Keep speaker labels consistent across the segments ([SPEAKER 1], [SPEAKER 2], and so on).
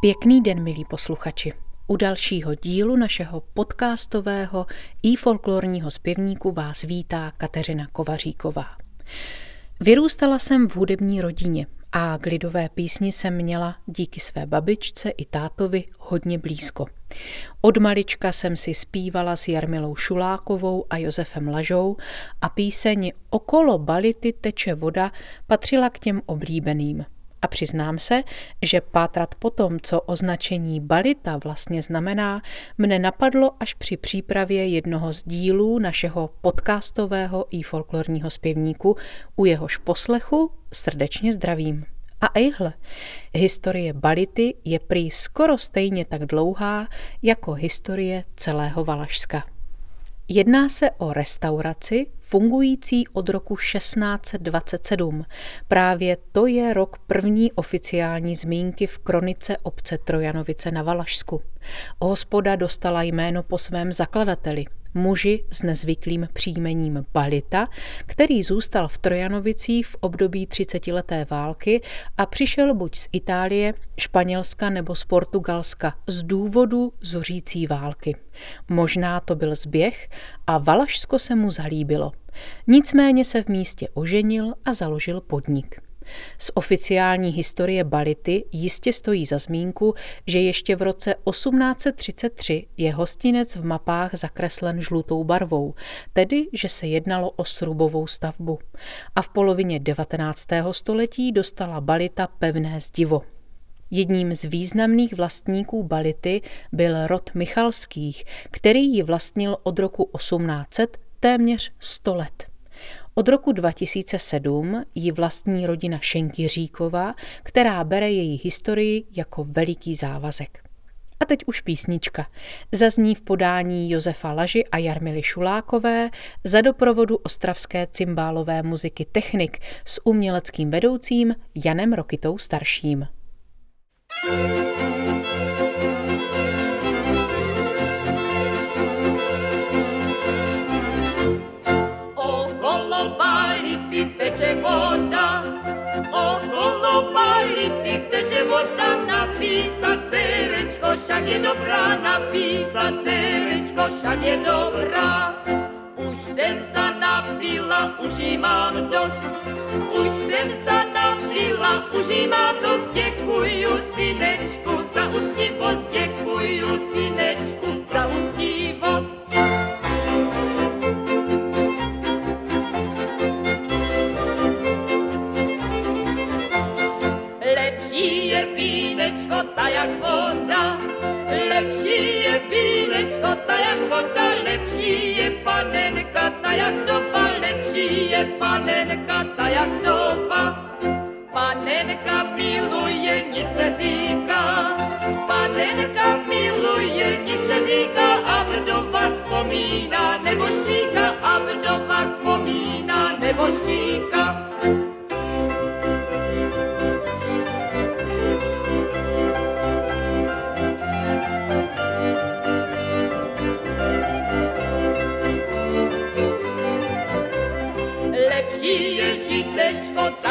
[SPEAKER 1] Pěkný den, milí posluchači. U dalšího dílu našeho podcastového i folklorního zpěvníku vás vítá Kateřina Kovaříková. Vyrůstala jsem v hudební rodině a k lidové písni jsem měla díky své babičce i tátovi hodně blízko. Od malička jsem si zpívala s Jarmilou Šulákovou a Josefem Lažou a píseň Okolo bality teče voda patřila k těm oblíbeným – a přiznám se, že pátrat po tom, co označení balita vlastně znamená, mne napadlo až při přípravě jednoho z dílů našeho podcastového i folklorního zpěvníku, u jehož poslechu srdečně zdravím. A ejhle, historie bality je prý skoro stejně tak dlouhá jako historie celého Valašska. Jedná se o restauraci fungující od roku 1627. Právě to je rok první oficiální zmínky v kronice obce Trojanovice na Valašsku. Hospoda dostala jméno po svém zakladateli – muži s nezvyklým příjmením Balita, který zůstal v Trojanovicích v období třicetileté války a přišel buď z Itálie, Španělska nebo z Portugalska z důvodu zuřící války. Možná to byl zběh a Valašsko se mu zalíbilo. Nicméně se v místě oženil a založil podnik. Z oficiální historie Bality jistě stojí za zmínku, že ještě v roce 1833 je hostinec v mapách zakreslen žlutou barvou, tedy že se jednalo o srubovou stavbu. A v polovině 19. století dostala Balita pevné zdivo. Jedním z významných vlastníků Bality byl rod Michalských, který ji vlastnil od roku 1800 téměř 100 let. Od roku 2007 ji vlastní rodina Šenkyříkova, která bere její historii jako veliký závazek. A teď už písnička. Zazní v podání Josefa Laži a Jarmily Šulákové za doprovodu ostravské cymbálové muziky Technik s uměleckým vedoucím Janem Rokitou starším. thank you
[SPEAKER 2] napisa cerečko, šak je dobra, napisa cerečko, šak je dobra. Už jsem sa napila, už jí mám dost, už jsem sa napila, už jí mám dost, děkuju synečku za úctivost, děkuju jak voda, lepší je vínečko, ta jak voda, lepší je panenka, ta jak doba, lepší je panenka, ta jak doba. Panenka miluje, nic neříká,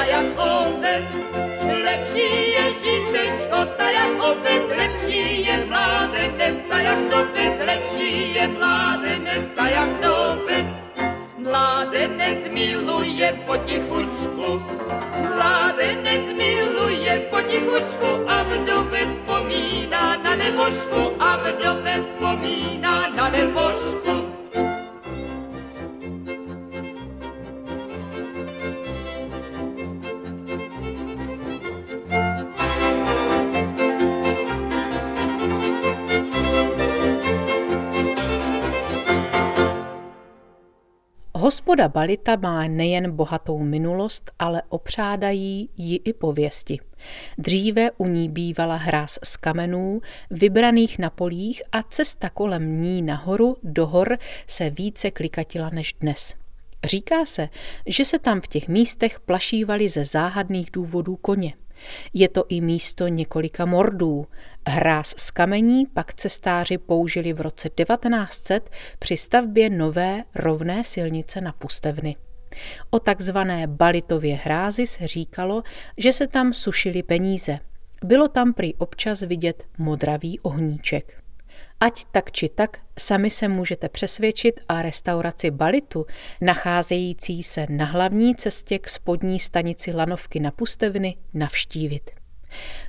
[SPEAKER 2] jak oves, lepší je žitečko, ta jak oves, lepší je mládenec, ta jak dovec, lepší je mládenec, ta jak dovec. Mládenec miluje potichučku, mládenec miluje potichučku a vdovec vzpomíná na nebožku
[SPEAKER 1] Hospoda Balita má nejen bohatou minulost, ale opřádají ji i pověsti. Dříve u ní bývala hráz z kamenů, vybraných na polích a cesta kolem ní nahoru do hor se více klikatila než dnes. Říká se, že se tam v těch místech plašívali ze záhadných důvodů koně – je to i místo několika mordů. Hráz z kamení pak cestáři použili v roce 1900 při stavbě nové rovné silnice na Pustevny. O takzvané Balitově hrázi se říkalo, že se tam sušily peníze. bylo tam prý občas vidět modravý ohníček. Ať tak či tak, sami se můžete přesvědčit a restauraci Balitu, nacházející se na hlavní cestě k spodní stanici Lanovky na Pustevny, navštívit.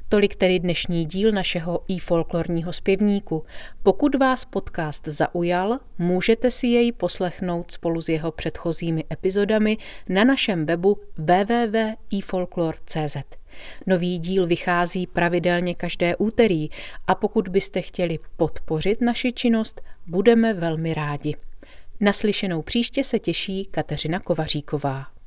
[SPEAKER 1] Tolik tedy dnešní díl našeho i folklorního zpěvníku. Pokud vás podcast zaujal, můžete si jej poslechnout spolu s jeho předchozími epizodami na našem webu www.ifolklor.cz. Nový díl vychází pravidelně každé úterý a pokud byste chtěli podpořit naši činnost, budeme velmi rádi. Naslyšenou příště se těší Kateřina Kovaříková.